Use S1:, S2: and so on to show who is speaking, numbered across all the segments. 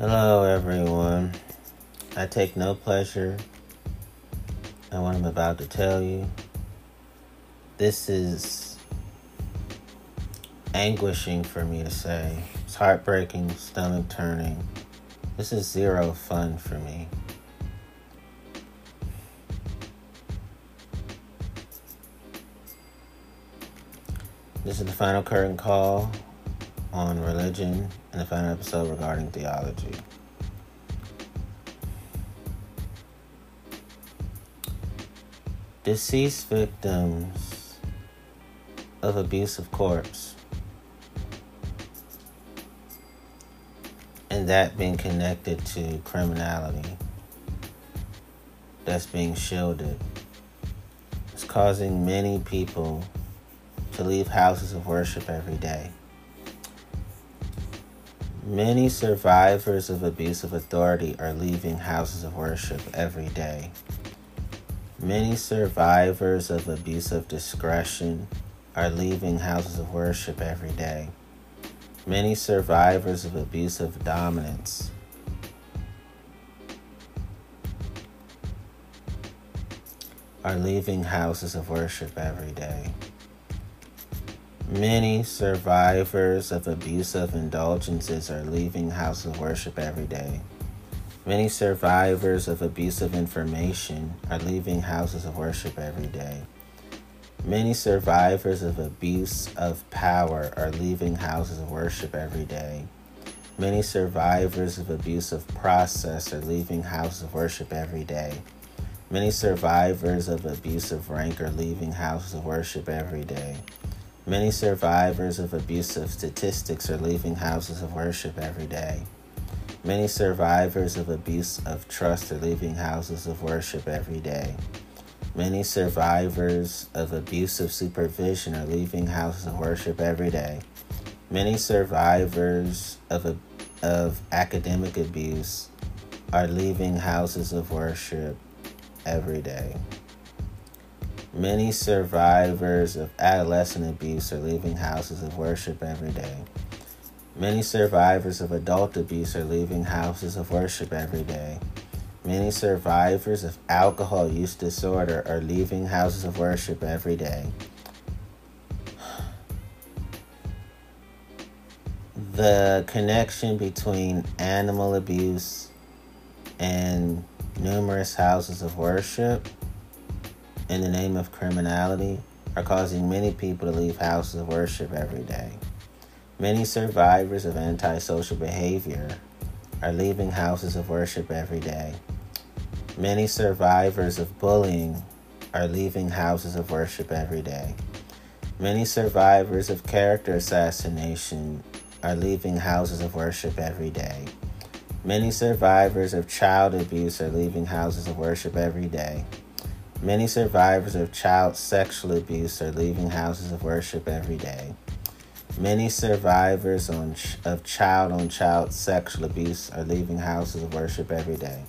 S1: Hello, everyone. I take no pleasure in what I'm about to tell you. This is anguishing for me to say. It's heartbreaking, stomach turning. This is zero fun for me. This is the final curtain call on religion and the final episode regarding theology. Deceased victims of abusive corpse and that being connected to criminality that's being shielded is causing many people to leave houses of worship every day. Many survivors of abusive authority are leaving houses of worship every day. Many survivors of abusive discretion are leaving houses of worship every day. Many survivors of abusive dominance are leaving houses of worship every day. Many survivors of abusive indulgences are leaving house of worship every day. Many survivors of abusive information are leaving houses of worship every day. Many survivors of abuse of power are leaving houses of worship every day. Many survivors of abusive process are leaving houses of worship every day. Many survivors of abusive rank are leaving houses of worship every day. Many survivors of abusive statistics are leaving houses of worship every day. Many survivors of abuse of trust are leaving houses of worship every day. Many survivors of abusive supervision are leaving houses of worship every day. Many survivors of, a, of academic abuse are leaving houses of worship every day. Many survivors of adolescent abuse are leaving houses of worship every day. Many survivors of adult abuse are leaving houses of worship every day. Many survivors of alcohol use disorder are leaving houses of worship every day. The connection between animal abuse and numerous houses of worship in the name of criminality are causing many people to leave houses of worship every day. Many survivors of antisocial behavior are leaving houses of worship every day. Many survivors of bullying are leaving houses of worship every day. Many survivors of character assassination are leaving houses of worship every day. Many survivors of child abuse are leaving houses of worship every day. Many survivors of child sexual abuse are leaving houses of worship every day. Many survivors on, of child on child sexual abuse are leaving houses of worship every day.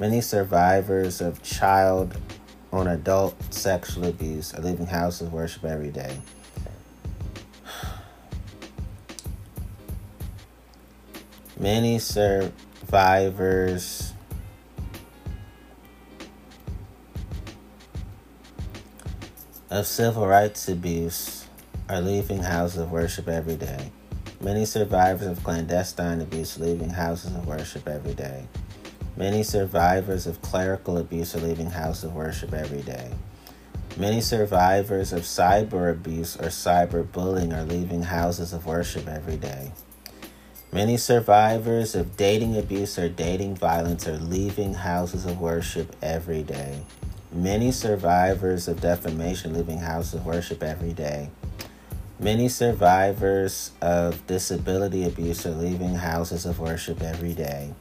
S1: Many survivors of child on adult sexual abuse are leaving houses of worship every day. Many survivors of civil rights abuse are leaving houses of worship every day. Many survivors of clandestine abuse are leaving houses of worship every day. Many survivors of clerical abuse are leaving houses of worship every day. Many survivors of cyber abuse or cyber bullying are leaving houses of worship every day. Many survivors of dating abuse or dating violence are leaving houses of worship every day. Many survivors of defamation leaving houses of worship every day. Many survivors of disability abuse are leaving houses of worship every day.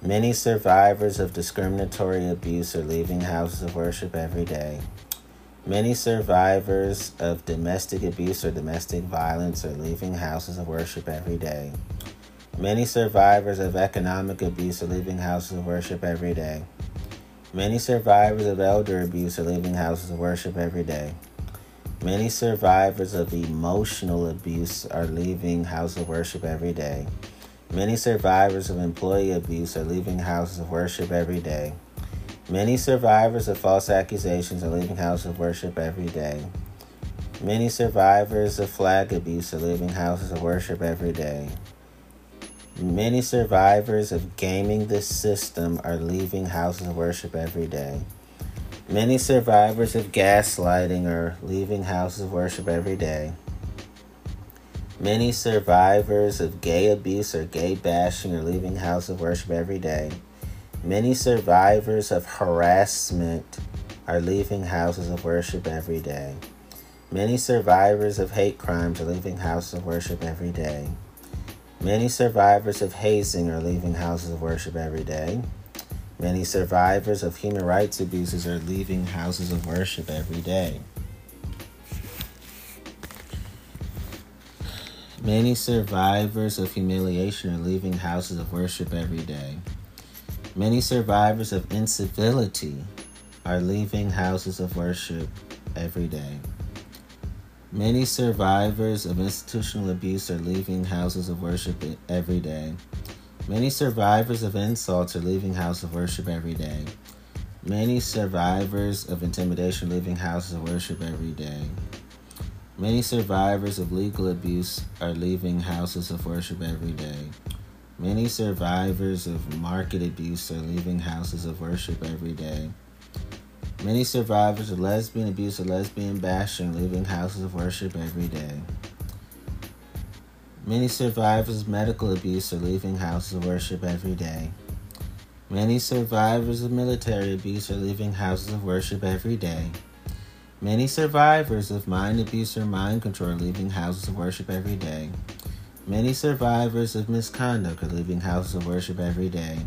S1: Many survivors of discriminatory abuse are leaving houses of worship every day. Many survivors of domestic abuse or domestic violence are leaving houses of worship every day. Many survivors of economic abuse are leaving houses of worship every day. Many survivors of elder abuse are leaving houses of worship every day. Many survivors of emotional abuse are leaving houses of worship every day. Many survivors of employee abuse are leaving houses of worship every day. Many survivors of false accusations are leaving houses of worship every day. Many survivors of flag abuse are leaving houses of worship every day. Many survivors of gaming this system are leaving houses of worship every day. Many survivors of gaslighting are leaving houses of worship every day. Many survivors of gay abuse or gay bashing are leaving houses of worship every day. Many survivors of harassment are leaving houses of worship every day. Many survivors of hate crimes are leaving houses of worship every day. Many survivors of hazing are leaving houses of worship every day. Many survivors of human rights abuses are leaving houses of worship every day. Many survivors of humiliation are leaving houses of worship every day. Many survivors of incivility are leaving houses of worship every day. Many survivors of institutional abuse are leaving houses of worship every day. Many survivors of insults are leaving houses of worship every day. Many survivors of intimidation are leaving houses of worship every day. Many survivors of legal abuse are leaving houses of worship every day. Many survivors of market abuse are leaving houses of worship every day. Many survivors of lesbian abuse or lesbian bashing leaving houses of worship every day. Many survivors of medical abuse are leaving houses of worship every day. Many survivors of military abuse are leaving houses of worship every day. Many survivors of mind abuse or mind control are leaving houses of worship every day. Many survivors of misconduct are leaving houses of worship every day.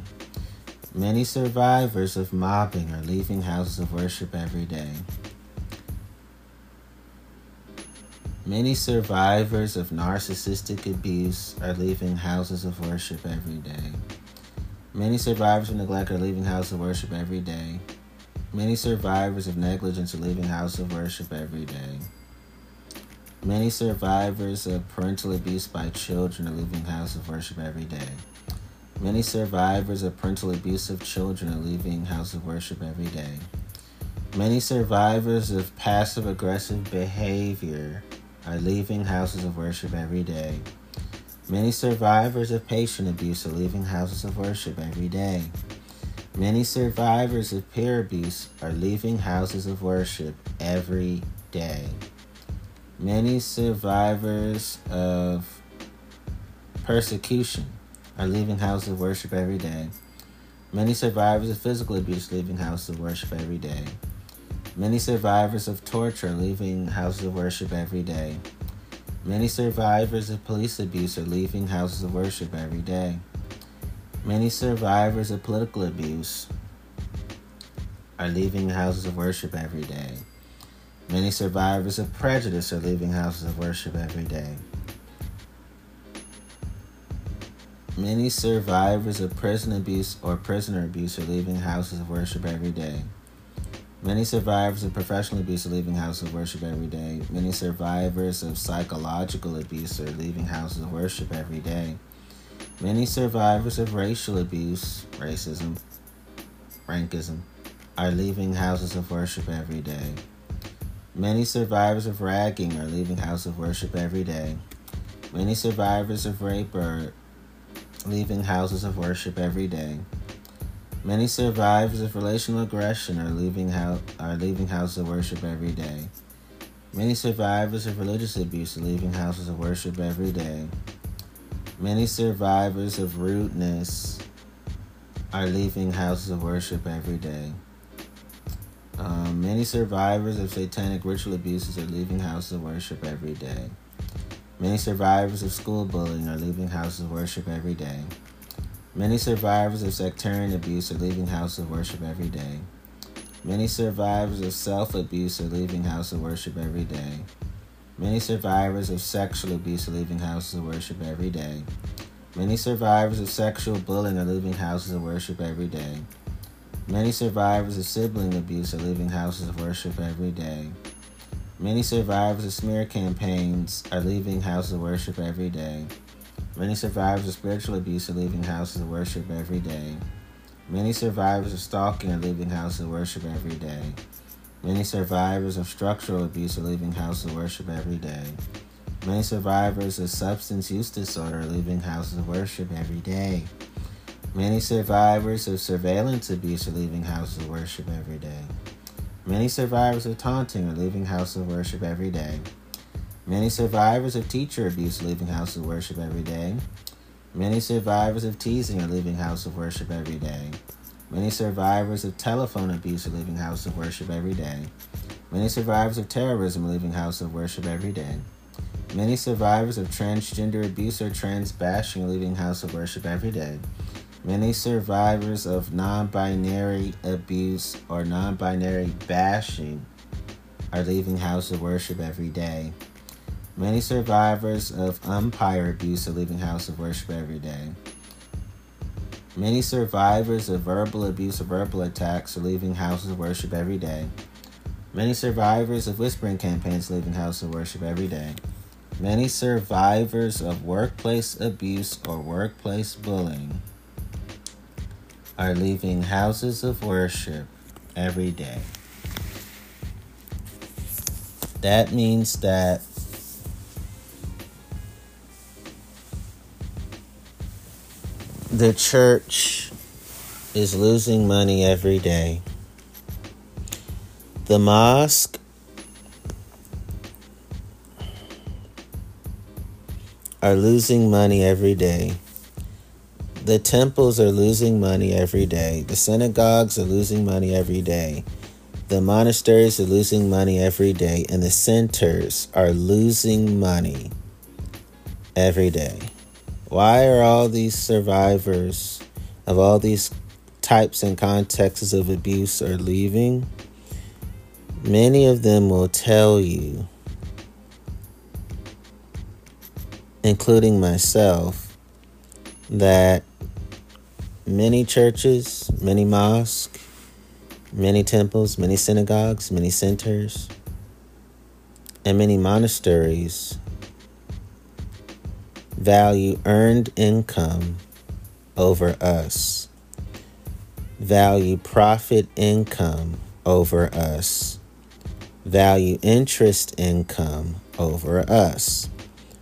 S1: Many survivors of mobbing are leaving houses of worship every day. Many survivors of narcissistic abuse are leaving houses of worship every day. Many survivors of neglect are leaving houses of worship every day. Many survivors of negligence are leaving houses of worship every day. Many survivors of parental abuse by children are leaving houses of worship every day. Many survivors of parental abuse of children are leaving houses of worship every day. Many survivors of passive aggressive behavior are leaving houses of worship every day. Many survivors of patient abuse are leaving houses of worship every day. Many survivors of peer abuse are leaving houses of worship every day. Many survivors of persecution are leaving houses of worship every day. Many survivors of physical abuse leaving houses of worship every day. Many survivors of torture are leaving houses of worship every day. Many survivors of police abuse are leaving houses of worship every day. Many survivors of political abuse are leaving houses of worship every day. Many survivors of prejudice are leaving houses of worship every day. Many survivors of prison abuse or prisoner abuse are leaving houses of worship every day. Many survivors of professional abuse are leaving houses of worship every day. Many survivors of psychological abuse are leaving houses of worship every day. Many survivors of racial abuse, racism, rankism, are leaving houses of worship every day. Many survivors of ragging are leaving house of worship every day. Many survivors of rape are leaving houses of worship every day. Many survivors of relational aggression are leaving house are leaving houses of worship every day. Many survivors of religious abuse are leaving houses of worship every day. Many survivors of rudeness are leaving houses of worship every day. Um, many survivors of satanic ritual abuses are leaving houses of worship every day. Many survivors of school bullying are leaving houses of worship every day. Many survivors of sectarian abuse are leaving houses of worship every day. Many survivors of self abuse are leaving houses of worship every day. Many survivors of sexual abuse are leaving houses of worship every day. Many survivors of sexual bullying are leaving houses of worship every day. Many survivors of sibling abuse are leaving houses of worship every day. Many survivors of smear campaigns are leaving houses of worship every day. Many survivors of spiritual abuse are leaving houses of worship every day. Many survivors of stalking are leaving houses of worship every day. Many survivors of structural abuse are leaving houses of worship every day. Many survivors of substance use disorder are leaving houses of worship every day. Many survivors of surveillance abuse are leaving houses of worship every day. Many survivors of taunting are leaving houses of worship every day. Many survivors of teacher abuse are leaving houses of worship every day. Many survivors of teasing are leaving house of worship every day. Many survivors of telephone abuse are leaving house of worship every day. Many survivors of terrorism are leaving house of worship every day. Many survivors of transgender abuse or trans bashing are leaving house of worship every day. Many survivors of non binary abuse or non binary bashing are leaving house of worship every day. Many survivors of umpire abuse are leaving house of worship every day. Many survivors of verbal abuse or verbal attacks are leaving houses of worship every day. Many survivors of whispering campaigns leaving House of worship every day. Many survivors of workplace abuse or workplace bullying are leaving houses of worship every day. That means that the church is losing money every day. The mosque are losing money every day. The temples are losing money every day. The synagogues are losing money every day. The monasteries are losing money every day. And the centers are losing money every day. Why are all these survivors of all these types and contexts of abuse are leaving? Many of them will tell you including myself, that many churches, many mosques, many temples, many synagogues, many centers, and many monasteries value earned income over us, value profit income over us, value interest income over us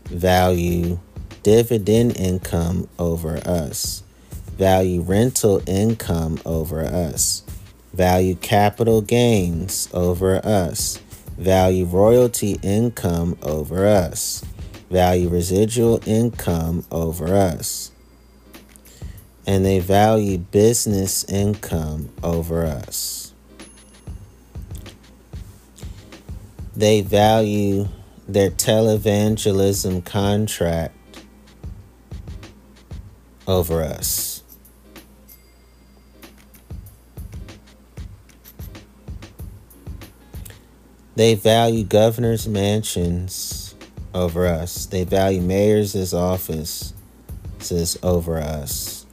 S1: value dividend income over us, value rental income over us, value capital gains over us, value royalty income over us, value residual income over us, and they value business income over us. They value their televangelism contract over us. They value governors' mansions over us. They value mayors' offices over us.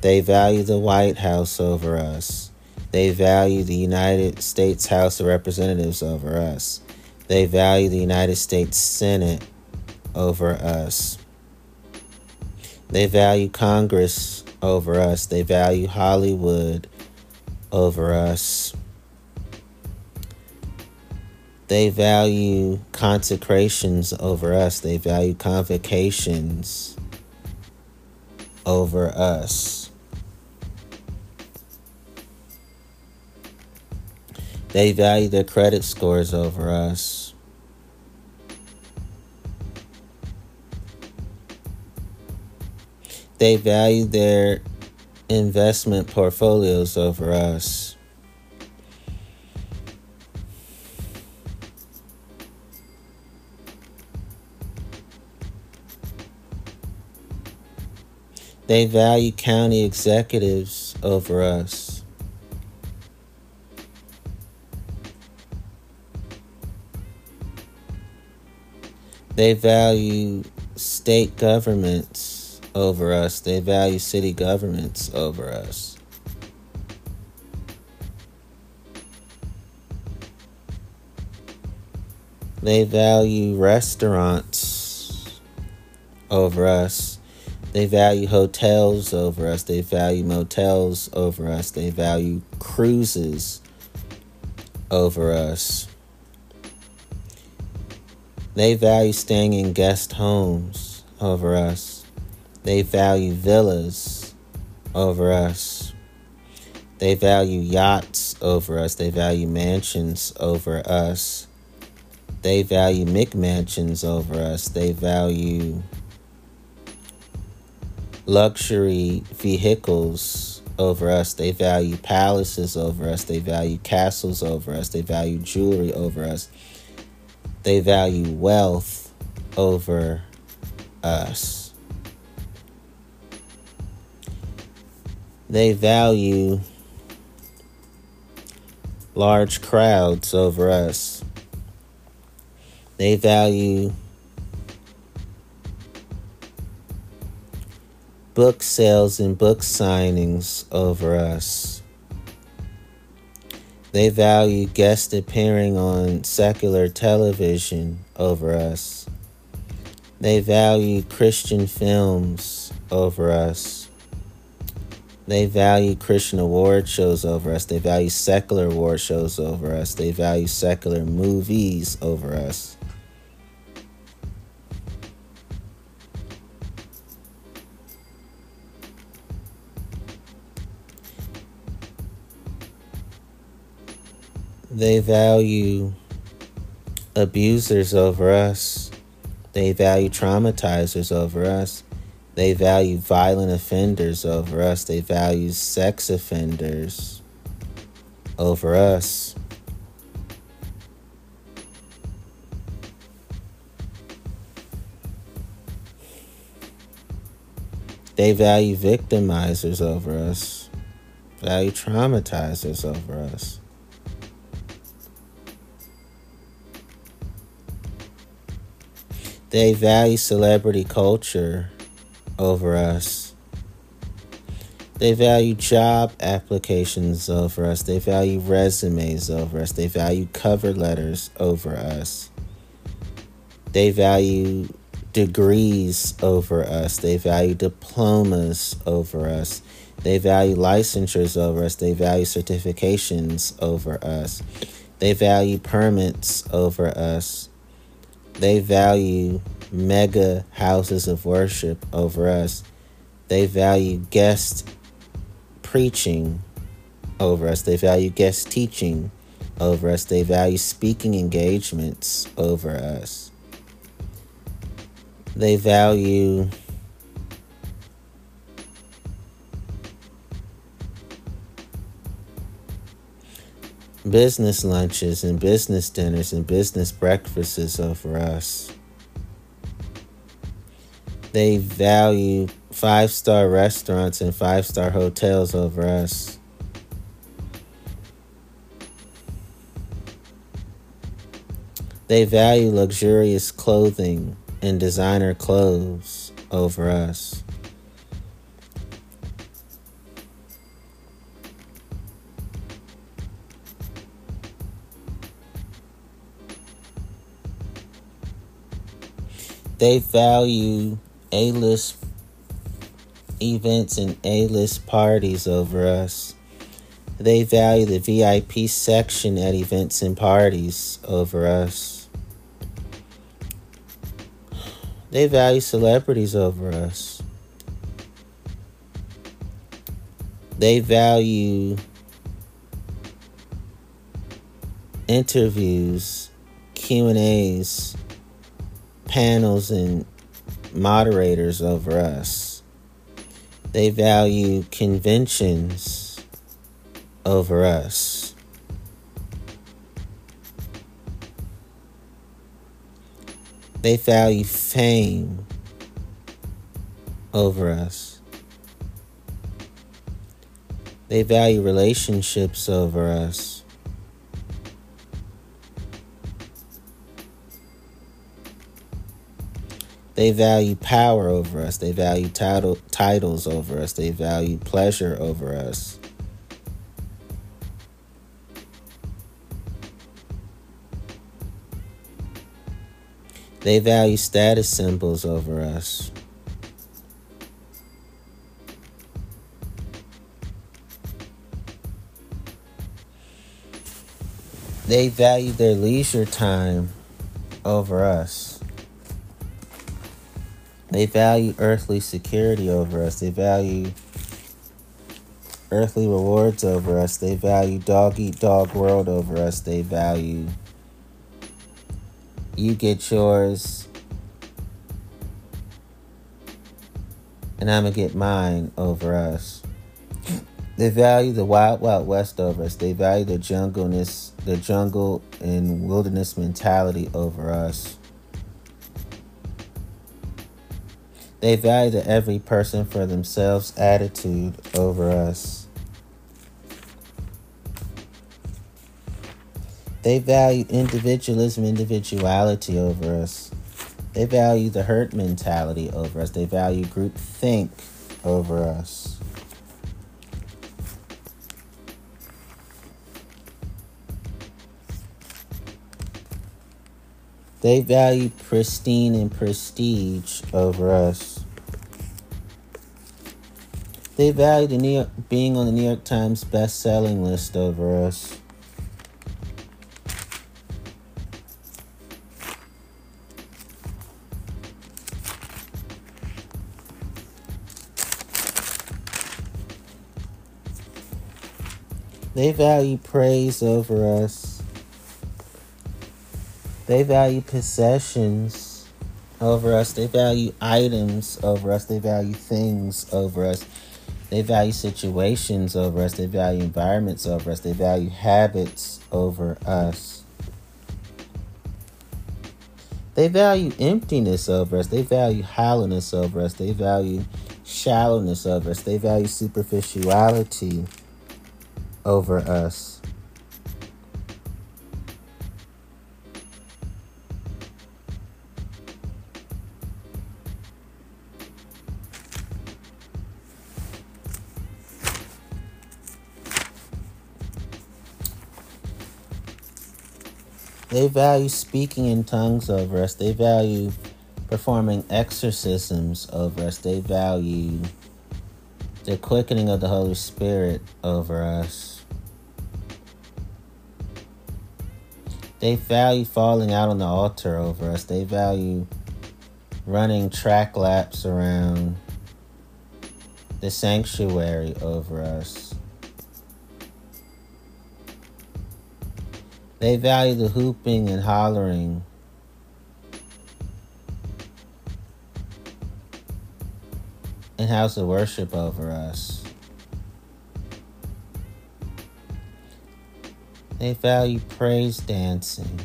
S1: They value the White House over us. They value the United States House of Representatives over us. They value the United States Senate over us. They value Congress over us. They value Hollywood over us. They value consecrations over us. They value convocations over us. They value their credit scores over us. They value their investment portfolios over us. They value county executives over us. They value state governments over us, they value city governments over us. They value restaurants over us. They value hotels over us. They value motels over us. They value cruises over us. They value staying in guest homes over us. They value villas over us. They value yachts over us. They value mansions over us. They value McMansions over us. They value luxury vehicles over us. They value palaces over us. They value castles over us. They value jewelry over us. They value wealth over us. They value large crowds over us. They value book sales and book signings over us. They value guest appearing on secular television over us. They value Christian films over us. They value Christian award shows over us. They value secular award shows over us. They value secular movies over us. They value abusers over us. They value traumatizers over us. They value violent offenders over us. They value sex offenders over us. They value victimizers over us, value traumatizers over us. They value celebrity culture over us. They value job applications over us. They value resumes over us. They value cover letters over us. They value degrees over us. They value diplomas over us. They value licensures over us. They value certifications over us. They value permits over us. They value mega houses of worship over us. They value guest preaching over us. They value guest teaching over us. They value speaking engagements over us. They value business lunches and business dinners and business breakfasts over us. They value five star restaurants and five star hotels over us. They value luxurious clothing and designer clothes over us. They value A list events and A list parties over us. They value the VIP section at events and parties over us. They value celebrities over us. They value interviews, Q&As, panels and moderators over us. They value conventions over us. They value fame over us. They value relationships over us. They value power over us. They value title, titles over us. They value pleasure over us. They value status symbols over us. They value their leisure time over us. They value earthly security over us. They value earthly rewards over us. They value dog eat dog world over us. They value you get yours and I'm going to get mine over us. They value the wild wild west over us. They value the jungleness, the jungle and wilderness mentality over us. They value the every person for themselves attitude over us. They value individualism, individuality over us. They value the herd mentality over us. They value group think over us. They value pristine and prestige over us. They value the New York, being on the New York Times best-selling list over us. They value praise over us. They value possessions over us. They value items over us. They value things over us. They value situations over us. They value environments over us. They value habits over us. They value emptiness over us. They value hollowness over us. They value shallowness over us. They value superficiality over us. They value speaking in tongues over us. They value performing exorcisms over us. They value the quickening of the Holy Spirit over us. They value falling out on the altar over us. They value running track laps around the sanctuary over us. They value the hooping and hollering. And house of worship over us. They value praise dancing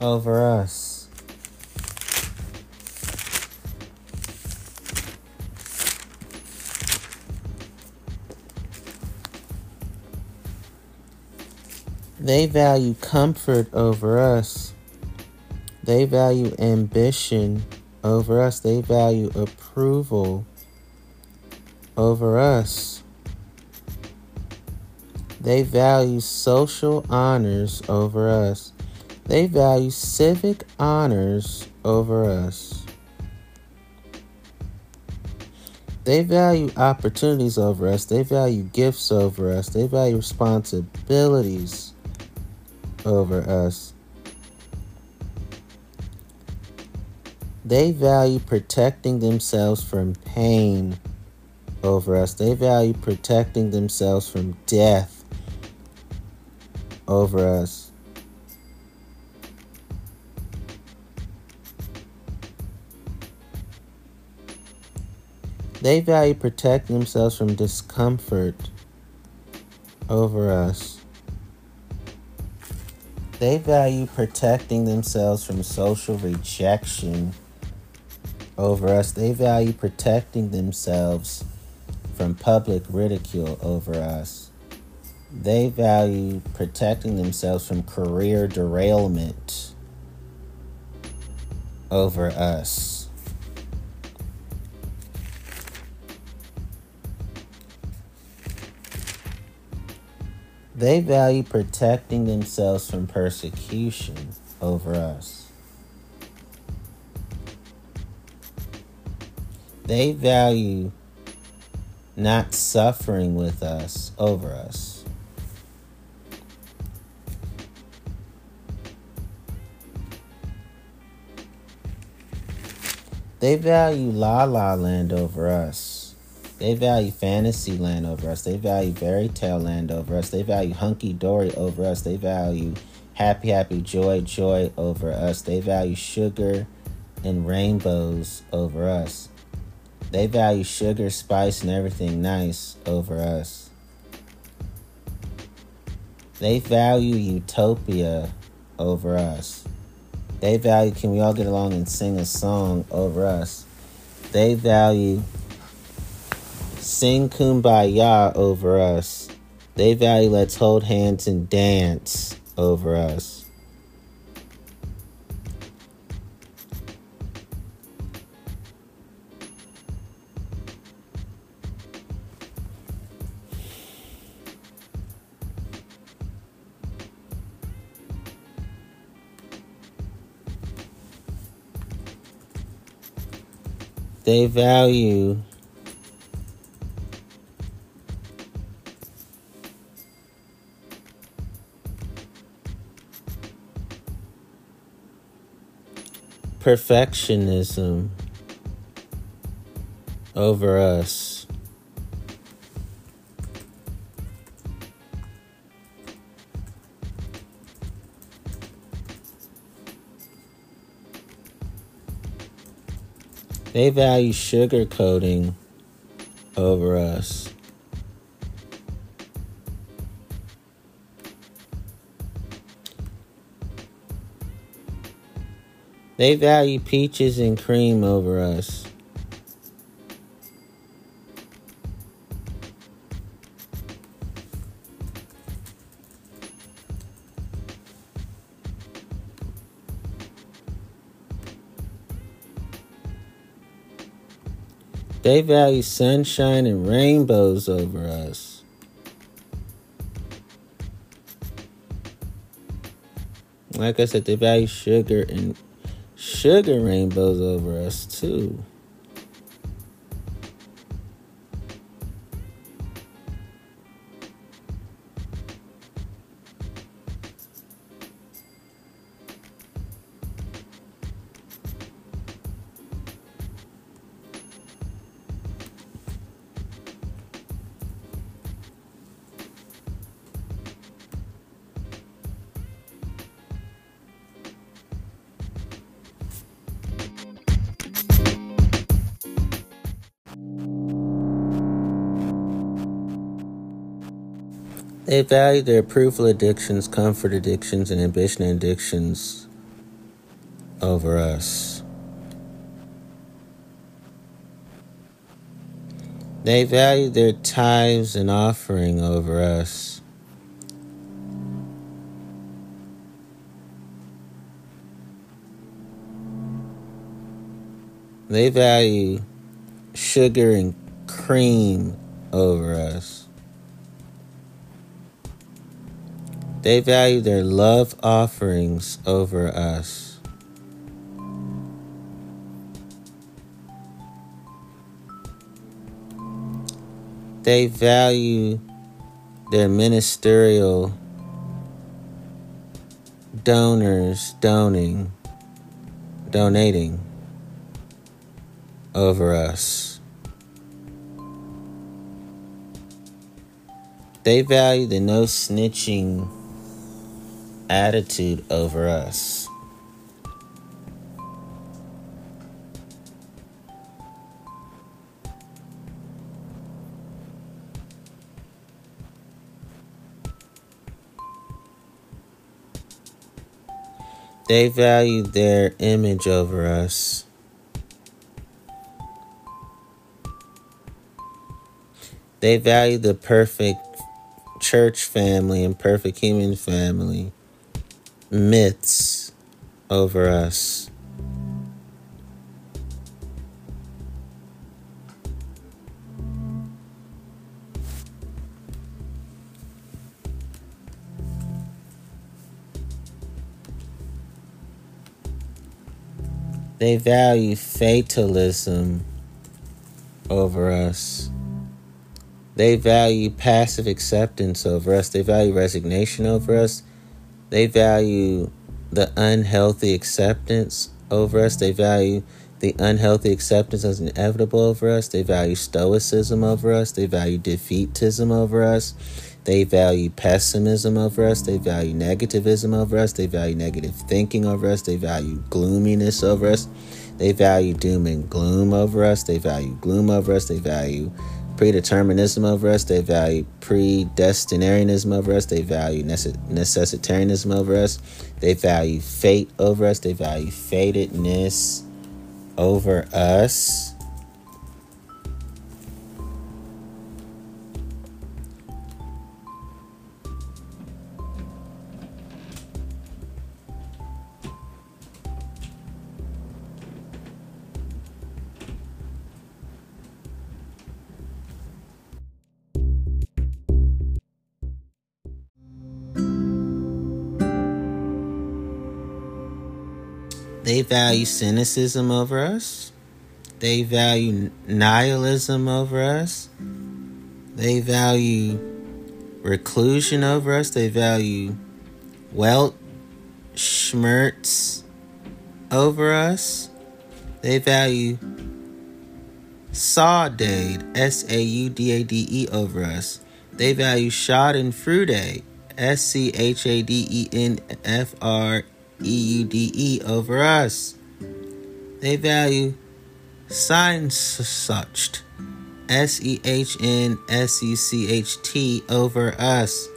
S1: over us. They value comfort over us. They value ambition over us. They value approval over us. They value social honors over us. They value civic honors over us. They value opportunities over us. They value gifts over us. They value responsibilities over us. They value protecting themselves from pain over us. They value protecting themselves from death over us. They value protecting themselves from discomfort over us. They value protecting themselves from social rejection over us. They value protecting themselves from public ridicule over us. They value protecting themselves from career derailment over us. They value protecting themselves from persecution over us. They value not suffering with us over us. They value La La Land over us. They value Fantasyland over us. They value Fairy Tale Land over us. They value Hunky Dory over us. They value Happy Happy Joy Joy over us. They value sugar and rainbows over us. They value sugar, spice, and everything nice over us. They value utopia over us. They value can we all get along and sing a song over us. They value sing kumbaya over us. They value let's hold hands and dance over us. They value perfectionism over us. They value sugarcoating over us. They value peaches and cream over us. They value sunshine and rainbows over us. Like I said, they value sugar and sugar rainbows over us too. They value their approval addictions, comfort addictions, and ambition addictions over us. They value their tithes and offering over us. They value sugar and cream over us. They value their love offerings over us. They value their ministerial donors donating donating over us. They value the no snitching attitude over us. They value their image over us. They value the perfect church family and perfect human family myths over us. They value fatalism over us. They value passive acceptance over us. They value resignation over us. They value the unhealthy acceptance over us. They value the unhealthy acceptance as inevitable over us. They value stoicism over us. They value defeatism over us. They value pessimism over us. They value negativism over us. They value negative thinking over us. They value gloominess over us. They value doom and gloom over us. They value gloom over us. They value predeterminism over us. They value predestinarianism over us. They value necessitarianism over us. They value fate over us. They value fatedness over us. They value cynicism over us. They value nihilism over us. They value reclusion over us. They value Welt schmerz over us. They value Saudade, S A U D A D E, over us. They value Schadenfreude, S C H A D E N F R E U D E over us. They value Sehnsucht, S E H N S E C H T, over us.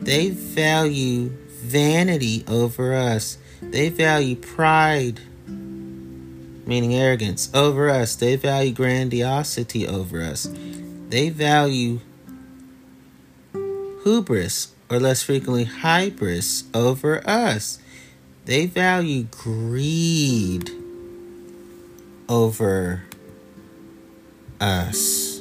S1: They value vanity over us. They value pride, meaning arrogance, over us. They value grandiosity over us. They value hubris, or less frequently, hybris, over us. They value greed over us.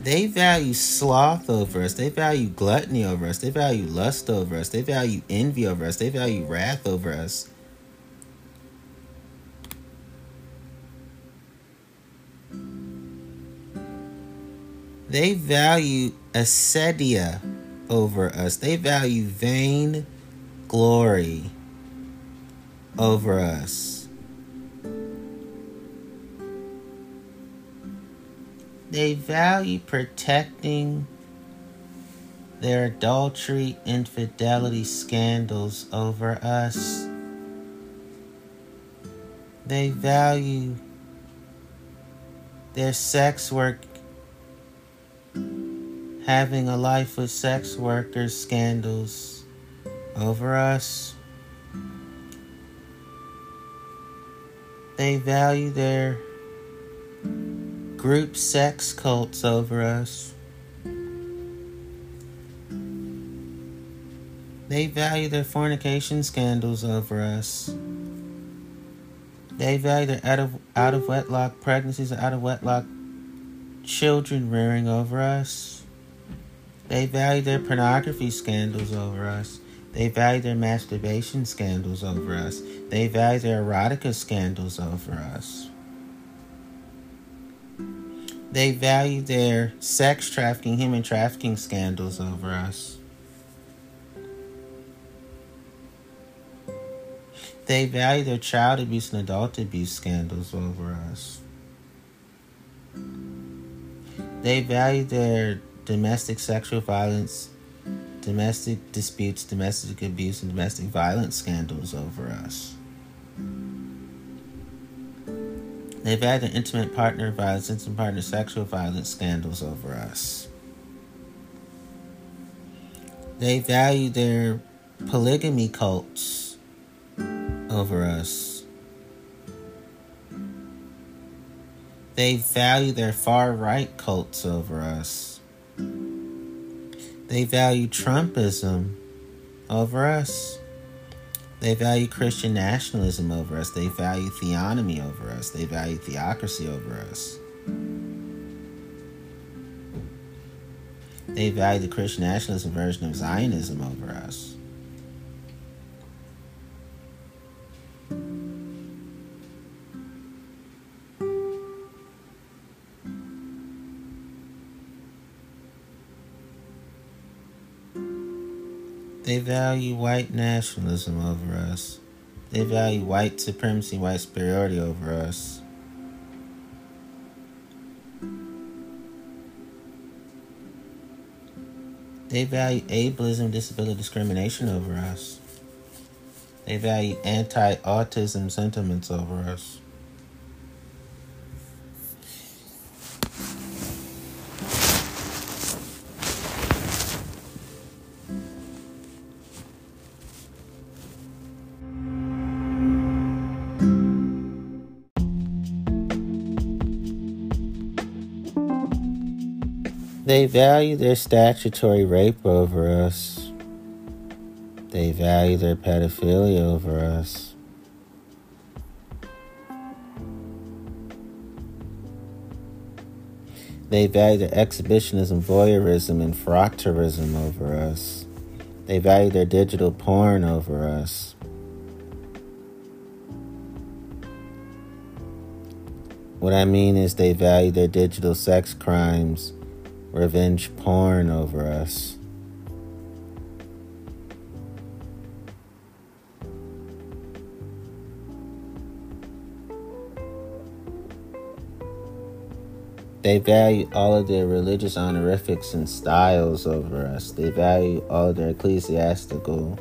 S1: They value sloth over us. They value gluttony over us. They value lust over us. They value envy over us. They value wrath over us. They value acedia over us. They value vain glory over us. They value protecting their adultery, infidelity scandals over us. They value their sex work having a life with sex workers scandals over us. They value their group sex cults over us. They value their fornication scandals over us. They value their out of out of wedlock pregnancies, out of wedlock children rearing over us. They value their pornography scandals over us. They value their masturbation scandals over us. They value their erotica scandals over us. They value their sex trafficking, human trafficking scandals over us. They value their child abuse and adult abuse scandals over us. They value their domestic sexual violence, domestic disputes, domestic abuse, and domestic violence scandals over us. They've had an intimate partner violence, intimate partner sexual violence scandals over us. They value their polygamy cults over us. They value their far right cults over us. They value Trumpism over us. They value Christian nationalism over us. They value theonomy over us. They value theocracy over us. They value the Christian nationalism version of Zionism over us. Value white nationalism over us. They value white supremacy, white superiority over us. They value ableism, disability discrimination over us. They value anti autism sentiments over us. They value their statutory rape over us. They value their pedophilia over us. They value their exhibitionism, voyeurism, and frotteurism over us. They value their digital porn over us. What I mean is, they value their digital sex crimes revenge porn over us. They value all of their religious honorifics and styles over us. They value all of their ecclesiastical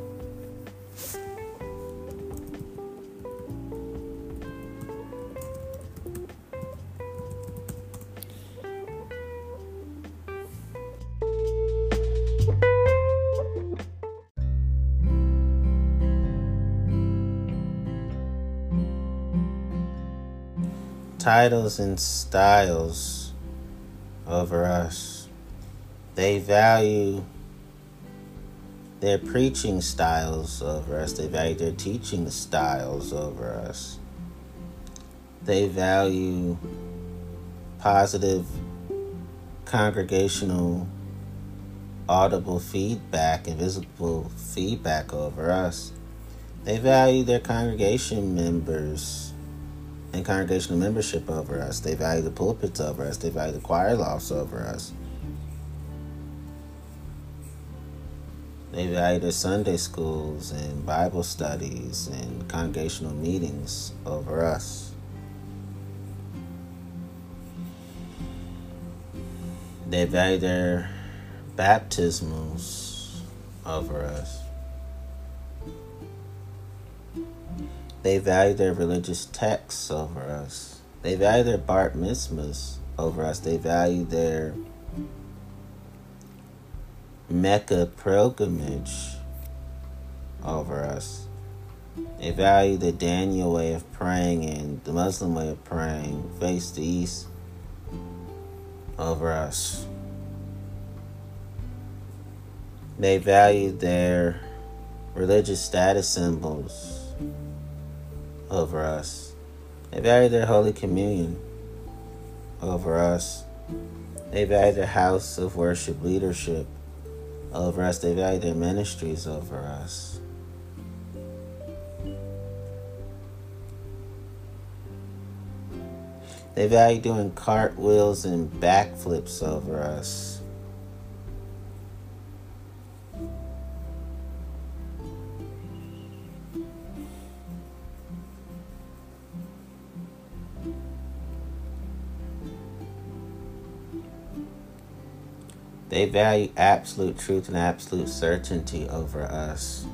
S1: titles and styles over us. They value their preaching styles over us. They value their teaching styles over us. They value positive congregational audible feedback and visible feedback over us. They value their congregation members and congregational membership over us. They value the pulpits over us. They value the choir lofts over us. They value their Sunday schools and Bible studies and congregational meetings over us. They value their baptismals over us. They value their religious texts over us. They value their bar mitzvahs over us. They value their Mecca pilgrimage over us. They value the Daniel way of praying and the Muslim way of praying, face the east, over us. They value their religious status symbols over us. They value their Holy Communion over us. They value their house of worship leadership over us. They value their ministries over us. They value doing cartwheels and backflips over us. They value absolute truth and absolute certainty over us.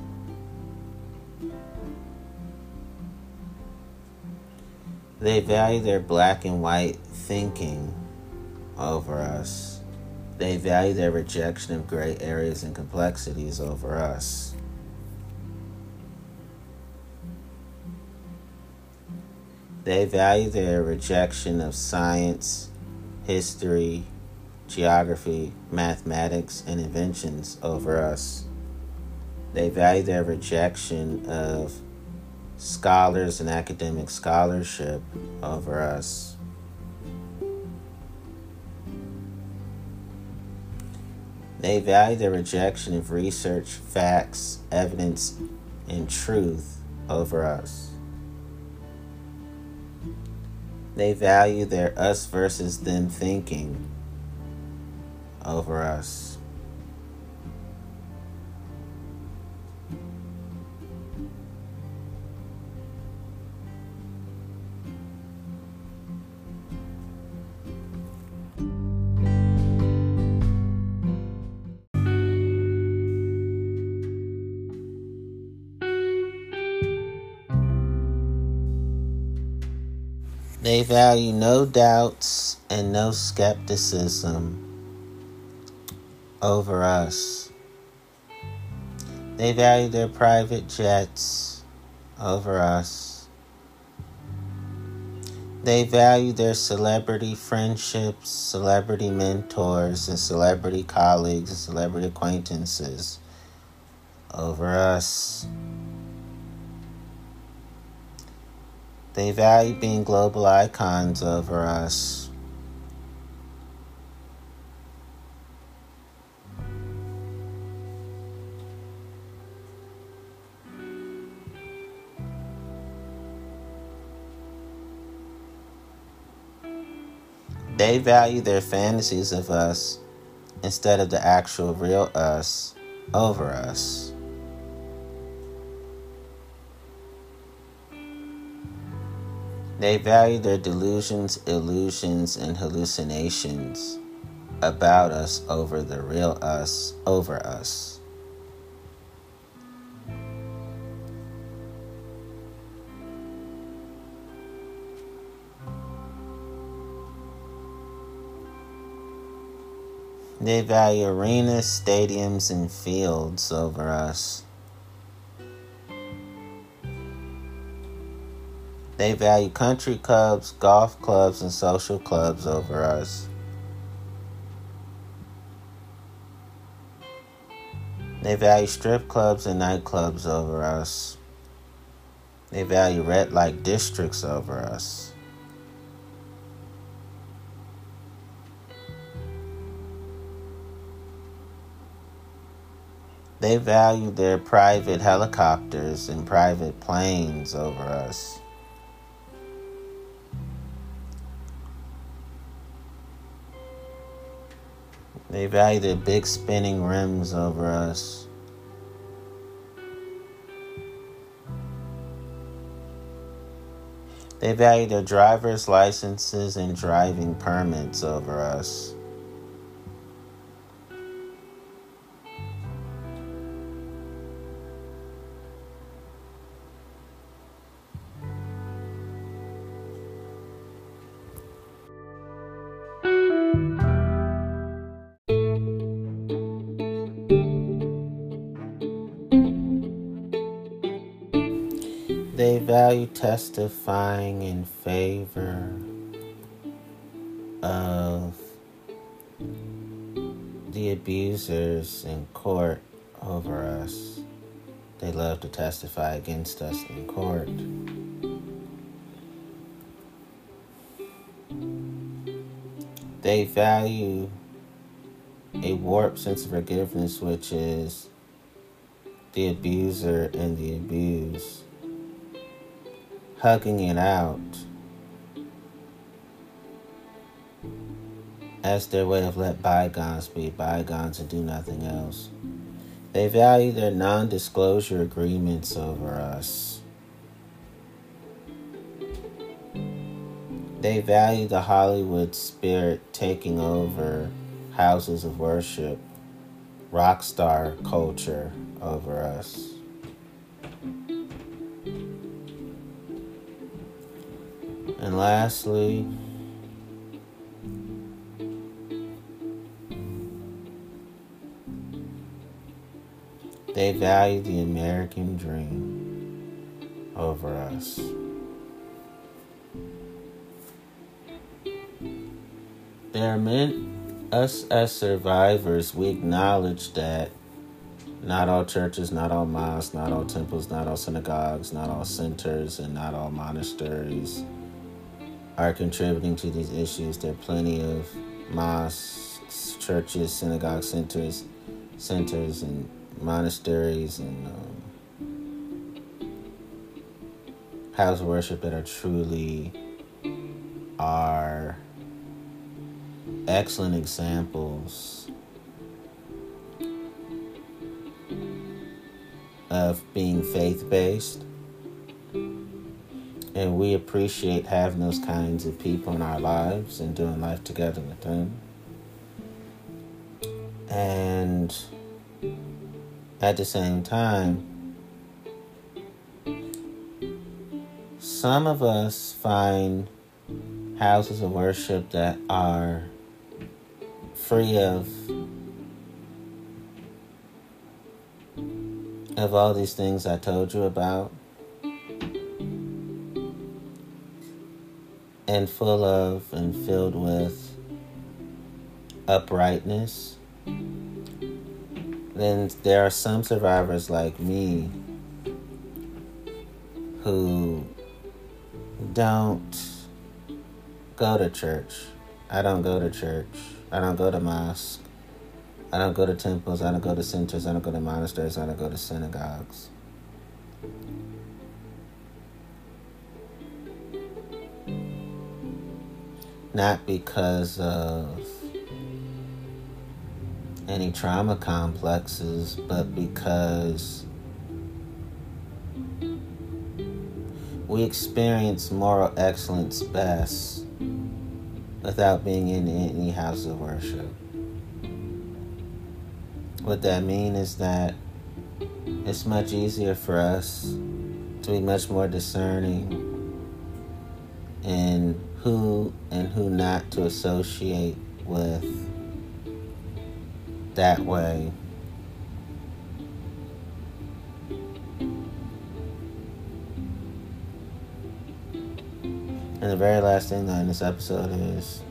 S1: They value their black and white thinking over us. They value their rejection of gray areas and complexities over us. They value their rejection of science, history, geography, mathematics, and inventions over us. They value their rejection of scholars and academic scholarship over us. They value their rejection of research, facts, evidence, and truth over us. They value their us versus them thinking over us. They value no doubts and no skepticism over us. They value their private jets over us. They value their celebrity friendships, celebrity mentors, and celebrity colleagues and celebrity acquaintances over us. They value being global icons over us. They value their fantasies of us instead of the actual real us over us. They value their delusions, illusions, and hallucinations about us over the real us over us. They value arenas, stadiums, and fields over us. They value country clubs, golf clubs, and social clubs over us. They value strip clubs and nightclubs over us. They value red light districts over us. They value their private helicopters and private planes over us. They value their big spinning rims over us. They value their driver's licenses and driving permits over us. Testifying in favor of the abusers in court over us. They love to testify against us in court. They value a warped sense of forgiveness, which is the abuser and the abused hugging it out as their way of let bygones be bygones and do nothing else. They value their non disclosure agreements over us. They value the Hollywood spirit taking over houses of worship, rock star culture over us. And lastly, they value the American dream over us. There are men, us as survivors, we acknowledge that not all churches, not all mosques, not all temples, not all synagogues, not all centers, and not all monasteries are contributing to these issues. There are plenty of mosques, churches, synagogue centers, centers, and monasteries and um, houses of worship that are truly are excellent examples of being faith based and we appreciate having those kinds of people in our lives and doing life together with them. And at the same time, some of us find houses of worship that are free of of all these things I told you about and full of and filled with uprightness, then there are some survivors like me who don't go to church. I don't go to church. I don't go to mosque. I don't go to temples. I don't go to centers. I don't go to monasteries. I don't go to synagogues. Not because of any trauma complexes, but because we experience moral excellence best without being in any house of worship. What that means is that it's much easier for us to be much more discerning in who and who not to associate with that way. And the very last thing in this episode is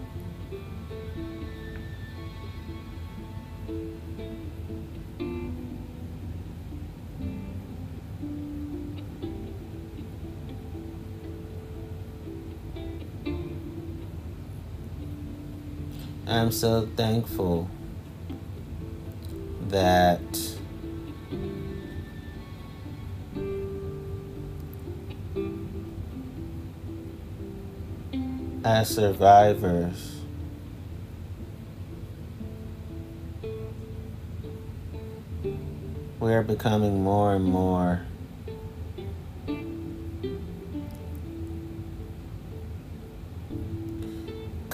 S1: I'm so thankful that as survivors, we are becoming more and more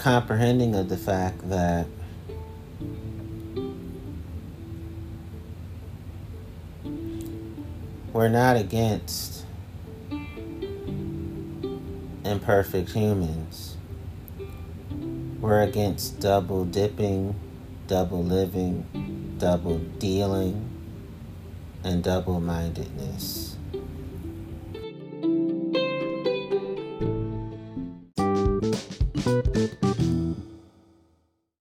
S1: comprehending of the fact that we're not against imperfect humans. We're against double dipping, double living, double dealing, and double mindedness.